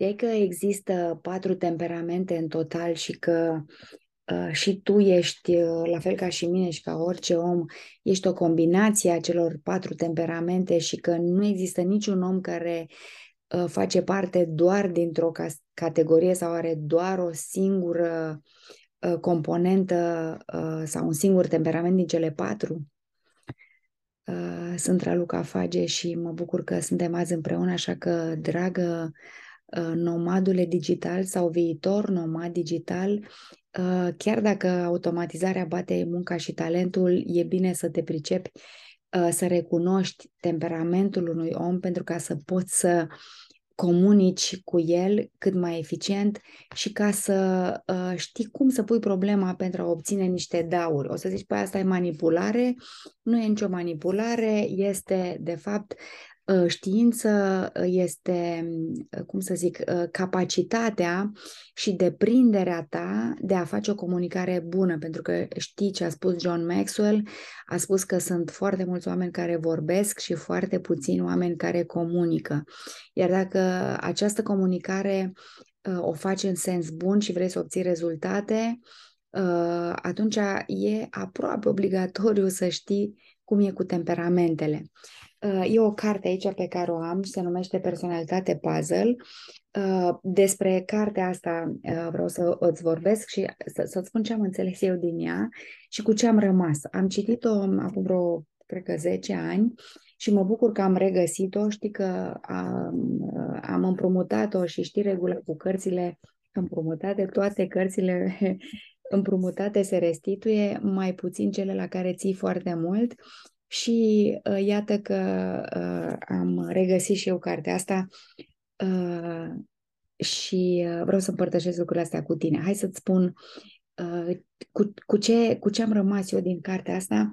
Știai că există patru temperamente în total și că uh, și tu ești, uh, la fel ca și mine și ca orice om, ești o combinație a celor patru temperamente și că nu există niciun om care uh, face parte doar dintr-o categorie sau are doar o singură uh, componentă uh, sau un singur temperament din cele patru? Uh, sunt Raluca Fage și mă bucur că suntem azi împreună, așa că, dragă uh, nomadule digital sau viitor nomad digital, uh, chiar dacă automatizarea bate munca și talentul, e bine să te pricepi, să recunoști temperamentul unui om pentru ca să poți să comunici cu el cât mai eficient și ca să uh, știi cum să pui problema pentru a obține niște dauri. O să zici, păi asta e manipulare, nu e nicio manipulare, este de fapt Ă, știință ă, este, ă, cum să zic, capacitatea și deprinderea ta de a face o comunicare bună, pentru că știi ce a spus John Maxwell, a spus că sunt foarte mulți oameni care vorbesc și foarte puțini oameni care comunică. Iar dacă această comunicare o faci în sens bun și vrei să obții rezultate, atunci e aproape obligatoriu să știi cum e cu temperamentele. E o carte aici pe care o am, se numește Personalitate Puzzle. Despre cartea asta vreau să îți vorbesc și să, să-ți spun ce am înțeles eu din ea și cu ce am rămas. Am citit-o acum vreo, cred că 10 ani și mă bucur că am regăsit-o. Știi că am, am împrumutat-o și știi regula cu cărțile împrumutate, toate cărțile împrumutate se restituie, mai puțin cele la care ții foarte mult și uh, iată că uh, am regăsit și eu cartea asta uh, și uh, vreau să împărtășesc lucrurile astea cu tine. Hai să-ți spun uh, cu, cu, ce, cu ce am rămas eu din cartea asta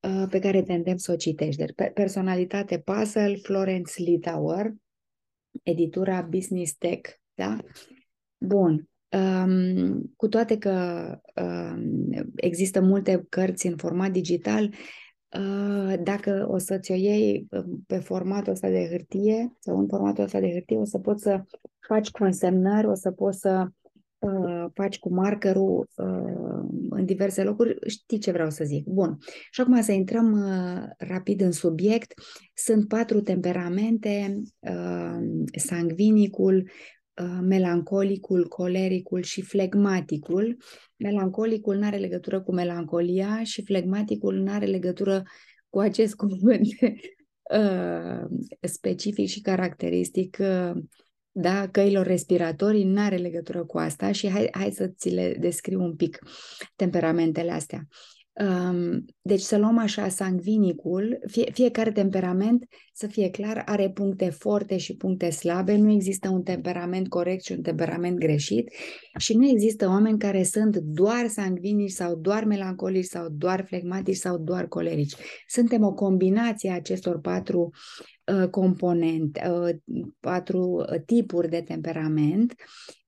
uh, pe care te îndemn să o citești. Deci, personalitate puzzle, Florence Litauer, editura Business Tech, da? Bun. Um, cu toate că um, există multe cărți în format digital, Uh, dacă o să ți-o iei uh, pe formatul ăsta de hârtie sau în formatul ăsta de hârtie, o să poți să faci consemnări, o să poți să uh, faci cu markerul uh, în diverse locuri. Știi ce vreau să zic. Bun. Și acum să intrăm uh, rapid în subiect. Sunt patru temperamente, uh, sangvinicul, Uh, melancolicul, colericul și flegmaticul. Melancolicul nu are legătură cu melancolia și flegmaticul nu are legătură cu acest cuvânt uh, specific și caracteristic uh, da, căilor respiratorii, nu are legătură cu asta și hai, hai să ți le descriu un pic temperamentele astea. Deci să luăm așa sangvinicul, fie, fiecare temperament, să fie clar, are puncte forte și puncte slabe, nu există un temperament corect și un temperament greșit și nu există oameni care sunt doar sangvinici sau doar melancolici sau doar flegmatici sau doar colerici. Suntem o combinație a acestor patru uh, componente, uh, patru uh, tipuri de temperament Uh,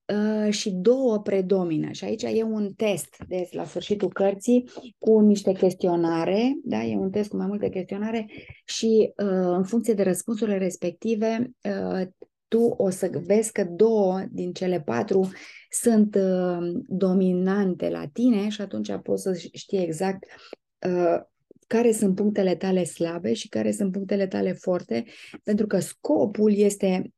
și două predomină. Și aici e un test de la sfârșitul cărții cu niște chestionare, da? e un test cu mai multe chestionare și uh, în funcție de răspunsurile respective uh, tu o să vezi că două din cele patru sunt uh, dominante la tine și atunci poți să știi exact uh, care sunt punctele tale slabe și care sunt punctele tale forte, pentru că scopul este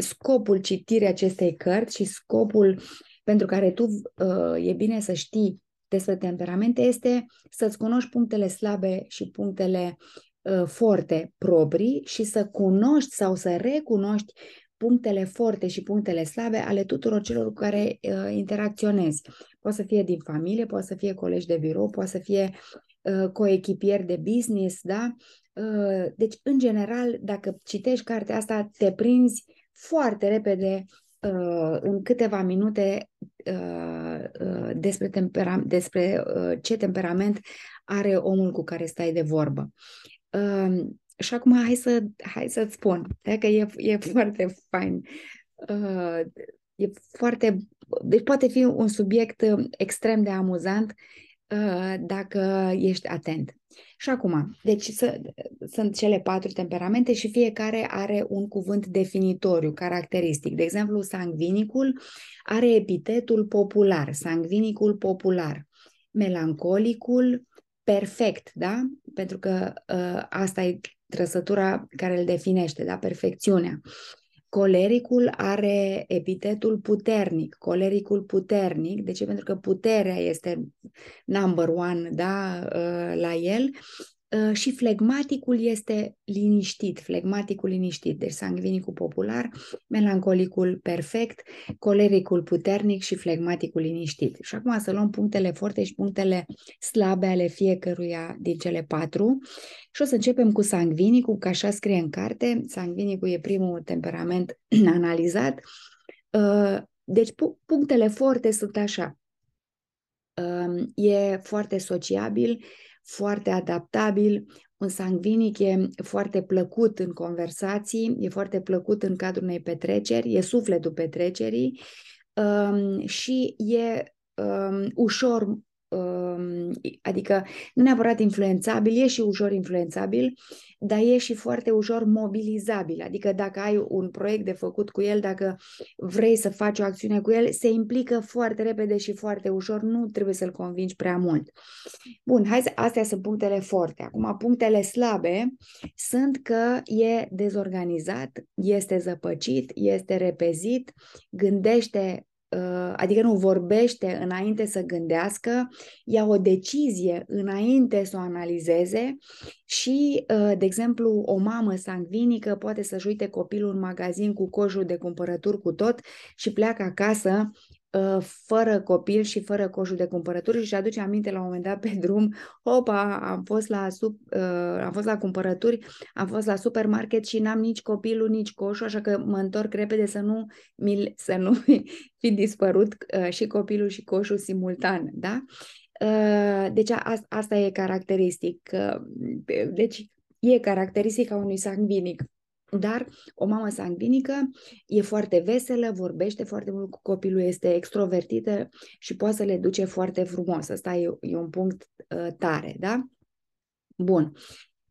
scopul citirii acestei cărți și scopul pentru care tu uh, e bine să știi despre temperamente este să-ți cunoști punctele slabe și punctele uh, forte proprii și să cunoști sau să recunoști punctele forte și punctele slabe ale tuturor celor cu care uh, interacționezi. Poate să fie din familie, poate să fie colegi de birou, poate să fie uh, coechipieri de business, da? Uh, deci, în general, dacă citești cartea asta, te prinzi foarte repede, uh, în câteva minute, uh, uh, despre, tempera- despre ce temperament are omul cu care stai de vorbă. Și acum hai, să, hai să-ți spun, că e, e foarte fain. E foarte. Deci poate fi un subiect extrem de amuzant uh, dacă ești atent. Și acum, deci să, sunt cele patru temperamente și fiecare are un cuvânt definitoriu, caracteristic. De exemplu, sangvinicul are epitetul popular, sangvinicul popular. Melancolicul, perfect, da? Pentru că uh, asta e trăsătura care îl definește, da? Perfecțiunea. Colericul are epitetul puternic, colericul puternic, de ce? Pentru că puterea este number one da, uh, la el Uh, și flegmaticul este liniștit, flegmaticul liniștit, deci sangvinicul popular, melancolicul perfect, colericul puternic și flegmaticul liniștit. Și acum să luăm punctele forte și punctele slabe ale fiecăruia din cele patru și o să începem cu sangvinicul, că așa scrie în carte, sangvinicul e primul temperament analizat. Uh, deci punctele forte sunt așa, uh, e foarte sociabil, foarte adaptabil, un sangvinic e foarte plăcut în conversații, e foarte plăcut în cadrul unei petreceri, e sufletul petrecerii um, și e um, ușor Um, adică nu neapărat influențabil, e și ușor influențabil, dar e și foarte ușor mobilizabil. Adică dacă ai un proiect de făcut cu el, dacă vrei să faci o acțiune cu el, se implică foarte repede și foarte ușor, nu trebuie să-l convingi prea mult. Bun, hai să, astea sunt punctele forte. Acum, punctele slabe sunt că e dezorganizat, este zăpăcit, este repezit, gândește Uh, adică nu vorbește înainte să gândească, ia o decizie înainte să o analizeze și, uh, de exemplu, o mamă sangvinică poate să-și uite copilul în magazin cu coșul de cumpărături cu tot și pleacă acasă Uh, fără copil și fără coșul de cumpărături și aduce aminte la un moment dat pe drum, opa, am fost la, sub, uh, am fost la cumpărături, am fost la supermarket și n-am nici copilul, nici coșul, așa că mă întorc repede să nu, să nu fi dispărut uh, și copilul și coșul simultan, da? Uh, deci a, asta e caracteristic. Uh, deci e caracteristica unui sangvinic. Dar o mamă sangvinică e foarte veselă, vorbește foarte mult cu copilul, este extrovertită și poate să le duce foarte frumos. Asta e, e un punct uh, tare, da? Bun.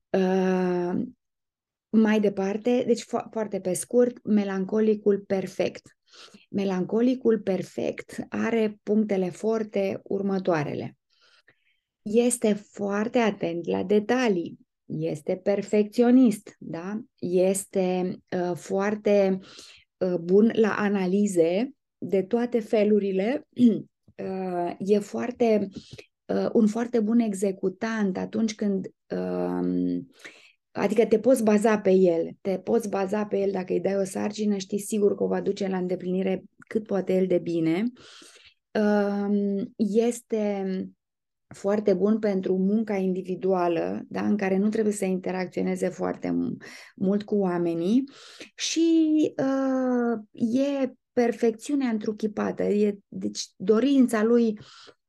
Uh, mai departe, deci fo- foarte pe scurt, melancolicul perfect. Melancolicul perfect are punctele forte următoarele. Este foarte atent la detalii, este perfecționist, da? este uh, foarte uh, bun la analize de toate felurile, uh, e foarte uh, un foarte bun executant atunci când uh, Adică te poți baza pe el, te poți baza pe el dacă îi dai o sarcină, știi sigur că o va duce la îndeplinire cât poate el de bine. Uh, este foarte bun pentru munca individuală, da, în care nu trebuie să interacționeze foarte mult cu oamenii și uh, e perfecțiunea întruchipată. E, deci dorința lui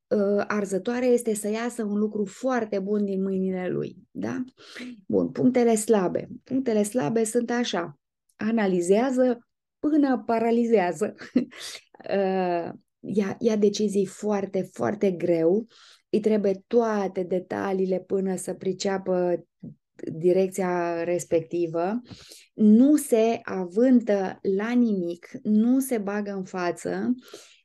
uh, arzătoare este să iasă un lucru foarte bun din mâinile lui. Da? Bun, punctele slabe. Punctele slabe sunt așa. Analizează până paralizează. uh, ia, ia decizii foarte, foarte greu îi trebuie toate detaliile până să priceapă direcția respectivă, nu se avântă la nimic, nu se bagă în față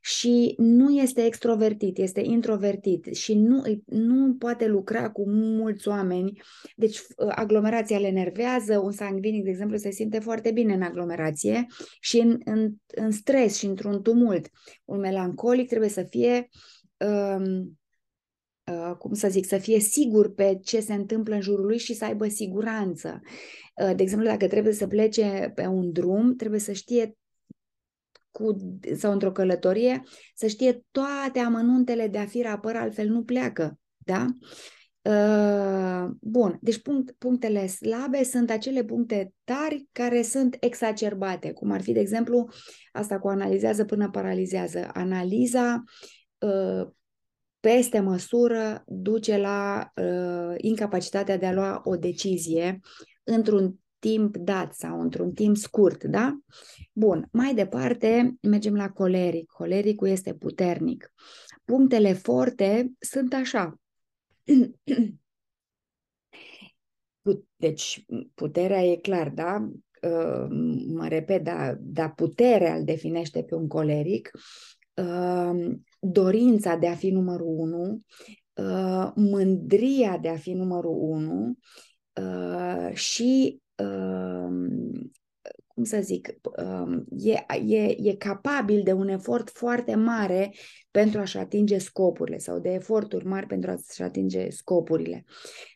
și nu este extrovertit, este introvertit și nu, nu poate lucra cu mulți oameni. Deci aglomerația le enervează, un sangvinic, de exemplu, se simte foarte bine în aglomerație și în, în, în stres și într-un tumult. Un melancolic trebuie să fie um, Uh, cum să zic, să fie sigur pe ce se întâmplă în jurul lui și să aibă siguranță. Uh, de exemplu, dacă trebuie să plece pe un drum, trebuie să știe cu, sau într-o călătorie, să știe toate amănuntele de a fi rapăr, altfel nu pleacă. Da? Uh, bun, deci punct, punctele slabe sunt acele puncte tari care sunt exacerbate, cum ar fi, de exemplu, asta cu analizează până paralizează. Analiza uh, peste măsură duce la uh, incapacitatea de a lua o decizie într-un timp dat sau într-un timp scurt, da? Bun, mai departe mergem la coleric. Colericul este puternic. Punctele forte sunt așa. Deci, puterea e clar, da? Uh, mă repet, da, dar puterea îl definește pe un coleric. Uh, dorința de a fi numărul unu, uh, mândria de a fi numărul unu și cum să zic, e, e, e capabil de un efort foarte mare pentru a-și atinge scopurile sau de eforturi mari pentru a-și atinge scopurile.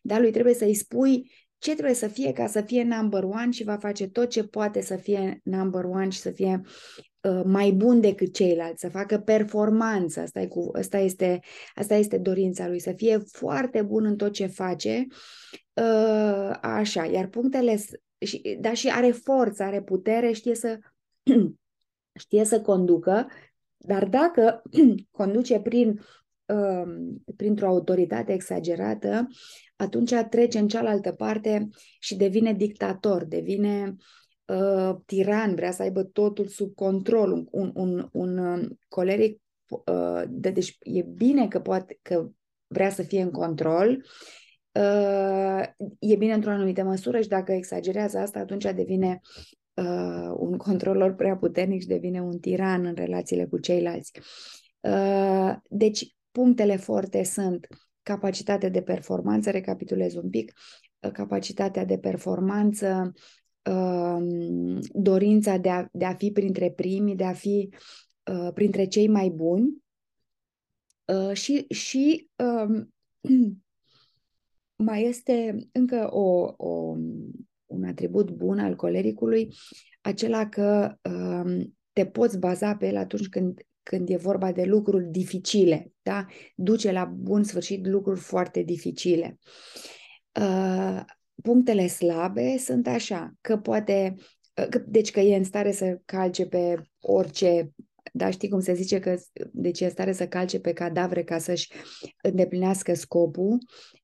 Dar lui trebuie să-i spui ce trebuie să fie ca să fie number one și va face tot ce poate să fie number one și să fie uh, mai bun decât ceilalți, să facă performanță. Asta, e cu, asta, este, asta este dorința lui, să fie foarte bun în tot ce face. Uh, așa, iar punctele, și, dar și are forță, are putere, știe să, știe să conducă, dar dacă conduce prin Um, printr-o autoritate exagerată, atunci trece în cealaltă parte și devine dictator, devine uh, tiran, vrea să aibă totul sub control. Un, un, un, un um, coleric, uh, de, deci e bine că, poate, că vrea să fie în control, uh, e bine într-o anumită măsură și dacă exagerează asta, atunci devine uh, un controlor prea puternic și devine un tiran în relațiile cu ceilalți. Uh, deci, Punctele forte sunt capacitatea de performanță, recapitulez un pic, capacitatea de performanță, um, dorința de a, de a fi printre primii, de a fi uh, printre cei mai buni uh, și, și um, mai este încă o, o, un atribut bun al colericului, acela că um, te poți baza pe el atunci când când e vorba de lucruri dificile, da? duce la bun sfârșit lucruri foarte dificile. Uh, punctele slabe sunt așa, că poate, uh, că, deci că e în stare să calce pe orice, da, știi cum se zice că deci e în stare să calce pe cadavre ca să-și îndeplinească scopul,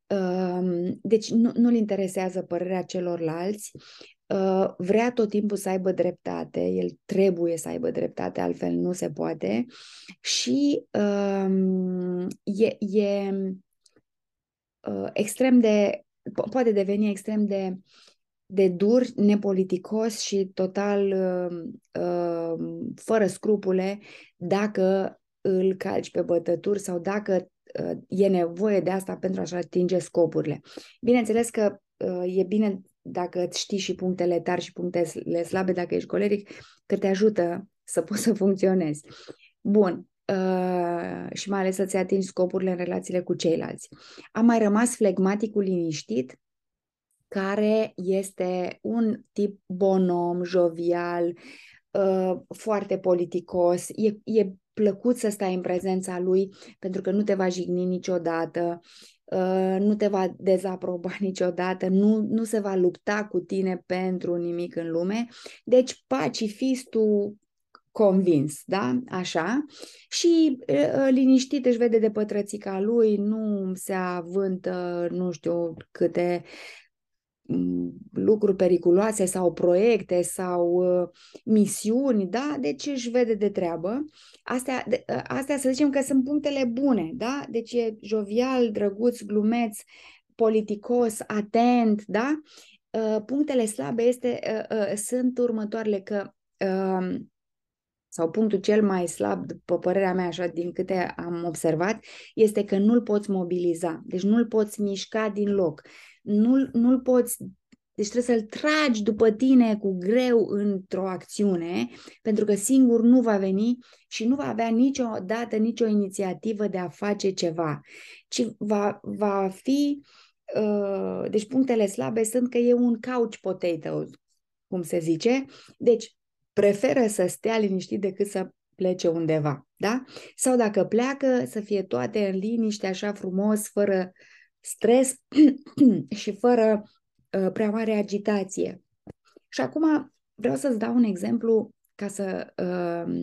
uh, deci nu, nu-l interesează părerea celorlalți, Uh, vrea tot timpul să aibă dreptate, el trebuie să aibă dreptate, altfel nu se poate. Și um, e, e uh, extrem de, po- poate deveni extrem de, de dur, nepoliticos și total uh, uh, fără scrupule dacă îl calci pe bătături sau dacă uh, e nevoie de asta pentru a-și atinge scopurile. Bineînțeles că uh, e bine dacă îți știi și punctele tari și punctele slabe, dacă ești coleric, că te ajută să poți să funcționezi. Bun. Uh, și mai ales să-ți atingi scopurile în relațiile cu ceilalți. A mai rămas flegmaticul liniștit, care este un tip bonom, jovial, uh, foarte politicos, e, e plăcut să stai în prezența lui pentru că nu te va jigni niciodată, Uh, nu te va dezaproba niciodată, nu, nu se va lupta cu tine pentru nimic în lume. Deci pacifistul convins, da? Așa. Și uh, liniștit își vede de pătrățica lui, nu se avântă, nu știu câte lucruri periculoase sau proiecte sau uh, misiuni, da? Deci își vede de treabă. Astea, de, uh, astea să zicem că sunt punctele bune, da? Deci e jovial, drăguț, glumeț, politicos, atent, da? Uh, punctele slabe este, uh, uh, sunt următoarele că uh, sau punctul cel mai slab, după părerea mea, așa, din câte am observat, este că nu-l poți mobiliza. Deci nu-l poți mișca din loc nu, nu-l poți deci trebuie să-l tragi după tine cu greu într-o acțiune, pentru că singur nu va veni și nu va avea niciodată nicio inițiativă de a face ceva, ci va, va fi. Uh, deci punctele slabe sunt că e un couch potato, cum se zice. Deci preferă să stea liniștit decât să plece undeva, da? Sau dacă pleacă, să fie toate în liniște, așa frumos, fără uh, stres și fără uh, prea mare agitație. Și acum vreau să-ți dau un exemplu ca să uh,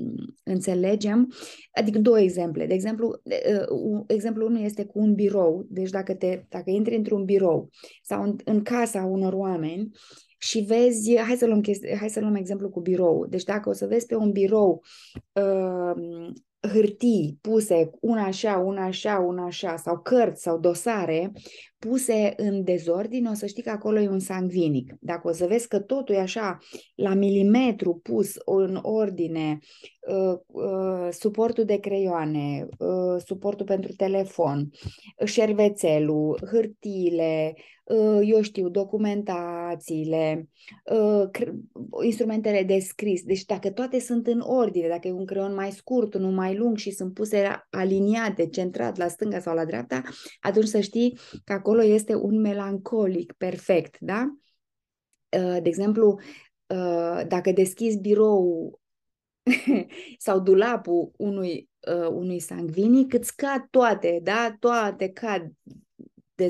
înțelegem, adică două exemple. De exemplu, uh, un, exemplu unul este cu un birou, deci dacă, te, dacă intri într-un birou sau în, în casa unor oameni și vezi, hai să luăm, chesti- hai să luăm exemplu cu birou. Deci dacă o să vezi pe un birou uh, hârtii puse una așa, una așa, una așa, sau cărți sau dosare puse în dezordine, o să știi că acolo e un sangvinic. Dacă o să vezi că totul e așa, la milimetru pus în ordine, uh, uh, suportul de creioane, uh, suportul pentru telefon, șervețelul, hârtiile, eu știu, documentațiile, instrumentele de scris. Deci dacă toate sunt în ordine, dacă e un creion mai scurt, unul mai lung și sunt puse aliniate, centrat la stânga sau la dreapta, atunci să știi că acolo este un melancolic perfect, da? De exemplu, dacă deschizi birou sau dulapul unui, unui sangvinic, îți cad toate, da? Toate cad de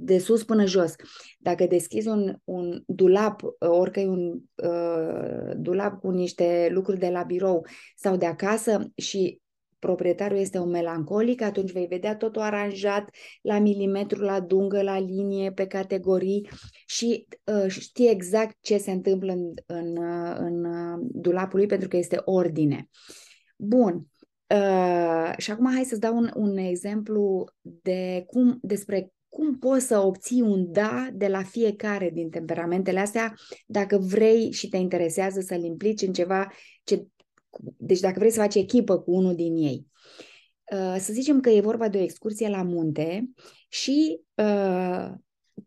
de sus până jos. Dacă deschizi un, un dulap, orică e un uh, dulap cu niște lucruri de la birou sau de acasă și proprietarul este un melancolic, atunci vei vedea totul aranjat la milimetru, la dungă, la linie, pe categorii și uh, știi exact ce se întâmplă în, în, uh, în uh, dulapul lui pentru că este ordine. Bun. Uh, și acum hai să-ți dau un, un exemplu de cum, despre cum poți să obții un da de la fiecare din temperamentele astea dacă vrei și te interesează să-l implici în ceva ce... Deci dacă vrei să faci echipă cu unul din ei. Uh, să zicem că e vorba de o excursie la munte și uh,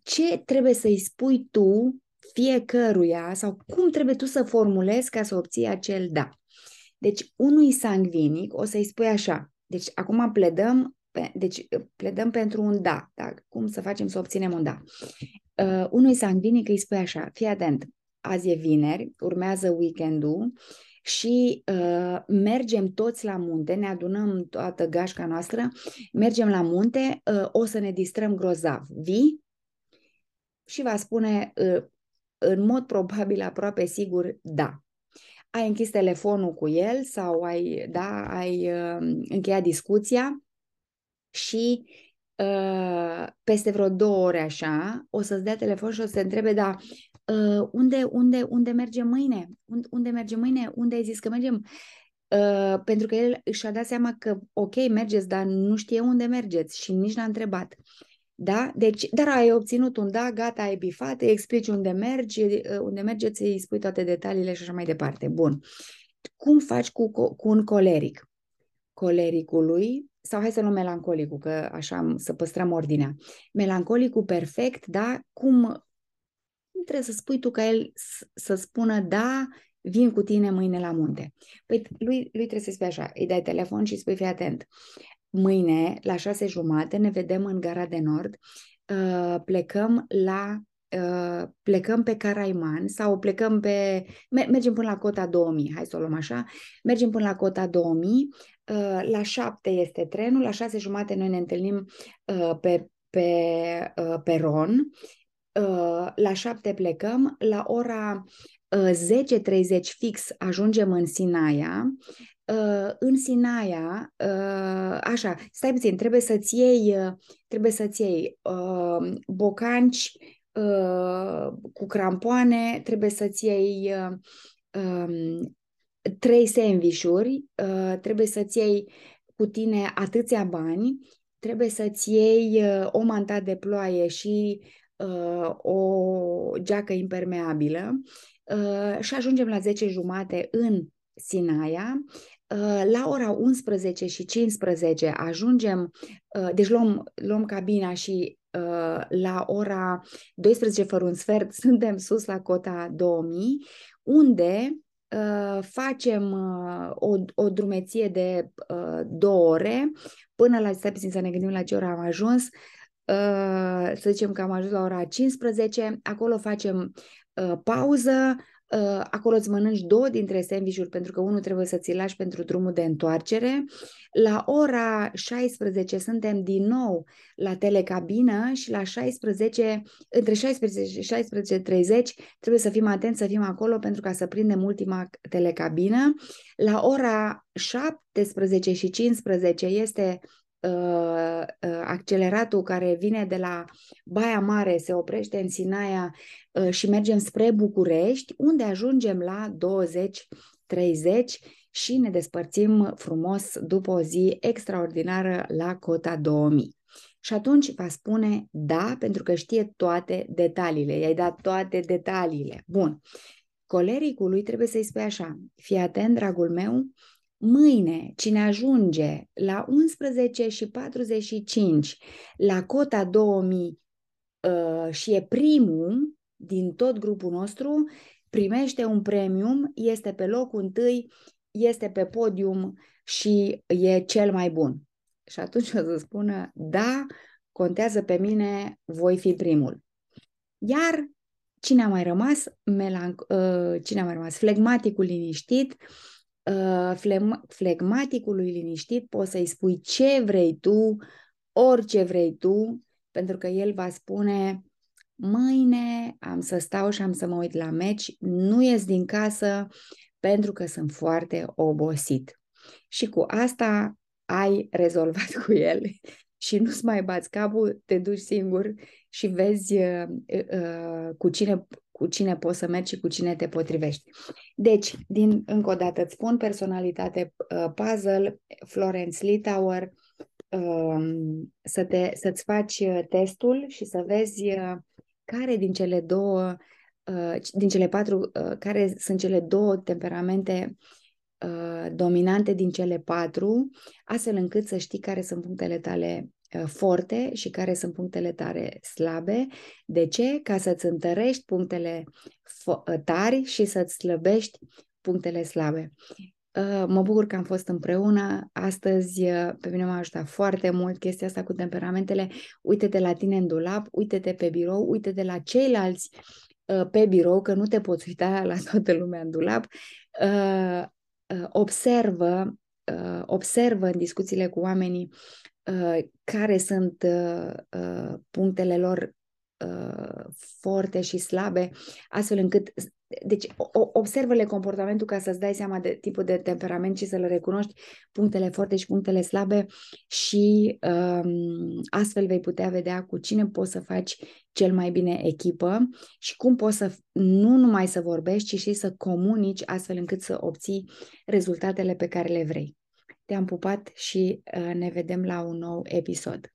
ce trebuie să-i spui tu fiecăruia sau cum trebuie tu să formulezi ca să obții acel da. Deci unui sangvinic o să-i spui așa. Deci acum pledăm pe, deci pledăm pentru un da, da. Cum să facem să obținem un da? Uh, unui sanguinic îi spui așa, fii atent, azi e vineri, urmează weekendul și uh, mergem toți la munte, ne adunăm toată gașca noastră, mergem la munte, uh, o să ne distrăm grozav. Vii? Și va spune uh, în mod probabil aproape sigur da. Ai închis telefonul cu el sau ai, da, ai uh, încheiat discuția și uh, peste vreo două ore așa, o să-ți dea telefon și o să te întrebe, da, uh, unde, unde, unde merge mâine? Unde, unde merge mâine? Unde ai zis că mergem? Uh, pentru că el și-a dat seama că, ok, mergeți, dar nu știe unde mergeți și nici n-a întrebat. Da? Deci, dar ai obținut un da, gata, ai bifat, îi explici unde mergi, uh, unde mergeți, îi spui toate detaliile și așa mai departe. Bun. Cum faci cu, cu un coleric? Colericului sau hai să luăm melancolicul, că așa să păstrăm ordinea. Melancolicul perfect, da? Cum trebuie să spui tu ca el să spună da, vin cu tine mâine la munte. Păi lui, lui trebuie să spui așa, îi dai telefon și spui fii atent. Mâine, la șase jumate, ne vedem în Gara de Nord, uh, plecăm la uh, plecăm pe Caraiman sau plecăm pe... Mergem până la cota 2000, hai să o luăm așa. Mergem până la cota 2000, Uh, la șapte este trenul, la șase jumate noi ne întâlnim uh, pe, pe uh, peron, la șapte plecăm, la ora 10.30 fix ajungem în Sinaia, în Sinaia, așa, stai puțin, trebuie să-ți iei, trebuie să-ți iei bocanci cu crampoane, trebuie să-ți iei um, trei sandvișuri, uh, trebuie să-ți iei cu tine atâția bani, trebuie să-ți iei uh, o manta de ploaie și uh, o geacă impermeabilă uh, și ajungem la 10 jumate în Sinaia. Uh, la ora 11 și 15 ajungem, uh, deci luăm, luăm cabina și la ora 12 fără un sfert suntem sus la cota 2000, unde Uh, facem uh, o, o drumeție de uh, două ore până la, stai să ne gândim la ce ora am ajuns, uh, să zicem că am ajuns la ora 15, acolo facem uh, pauză, Uh, acolo îți mănânci două dintre sandvișuri pentru că unul trebuie să ți lași pentru drumul de întoarcere. La ora 16 suntem din nou la telecabină și la 16, între 16 și 16.30 trebuie să fim atenți să fim acolo pentru ca să prindem ultima telecabină. La ora 17 și 15 este uh, uh, acceleratul care vine de la Baia Mare, se oprește în Sinaia uh, și mergem spre București, unde ajungem la 20-30 și ne despărțim frumos după o zi extraordinară la cota 2000. Și atunci va spune da, pentru că știe toate detaliile. I-ai dat toate detaliile. Bun. Colericului trebuie să-i spui așa, fii atent, dragul meu, mâine cine ajunge la 11 și 45 la cota 2000 uh, și e primul din tot grupul nostru, primește un premium, este pe locul întâi, este pe podium și e cel mai bun. Și atunci o să spună, da, contează pe mine, voi fi primul. Iar cine a mai rămas? Melanc- uh, cine a mai rămas? Flegmaticul liniștit. Uh, fleg- flegmaticului liniștit poți să-i spui ce vrei tu, orice vrei tu, pentru că el va spune mâine am să stau și am să mă uit la meci, nu ies din casă pentru că sunt foarte obosit. Și cu asta ai rezolvat cu el și nu-ți mai bați capul, te duci singur și vezi uh, uh, cu, cine, cu cine poți să mergi și cu cine te potrivești. Deci, din, încă o dată îți spun, personalitate uh, puzzle, Florence Litauer, uh, să te, să-ți faci uh, testul și să vezi uh, care din cele două, uh, din cele patru, uh, care sunt cele două temperamente Uh, dominante din cele patru, astfel încât să știi care sunt punctele tale uh, forte și care sunt punctele tale slabe. De ce? Ca să-ți întărești punctele uh, tari și să-ți slăbești punctele slabe. Mă bucur că am fost împreună. Astăzi pe mine m-a ajutat foarte mult chestia asta cu temperamentele. Uite-te la tine în dulap, uite-te pe birou, uite-te la ceilalți pe birou, că nu te poți uita la toată lumea în dulap Uh, observă, uh, observă în discuțiile cu oamenii uh, care sunt punctele lor forte și slabe, astfel încât deci observă-le comportamentul ca să-ți dai seama de tipul de temperament și să le recunoști punctele forte și punctele slabe și um, astfel vei putea vedea cu cine poți să faci cel mai bine echipă și cum poți să nu numai să vorbești, ci și să comunici astfel încât să obții rezultatele pe care le vrei. Te-am pupat și uh, ne vedem la un nou episod.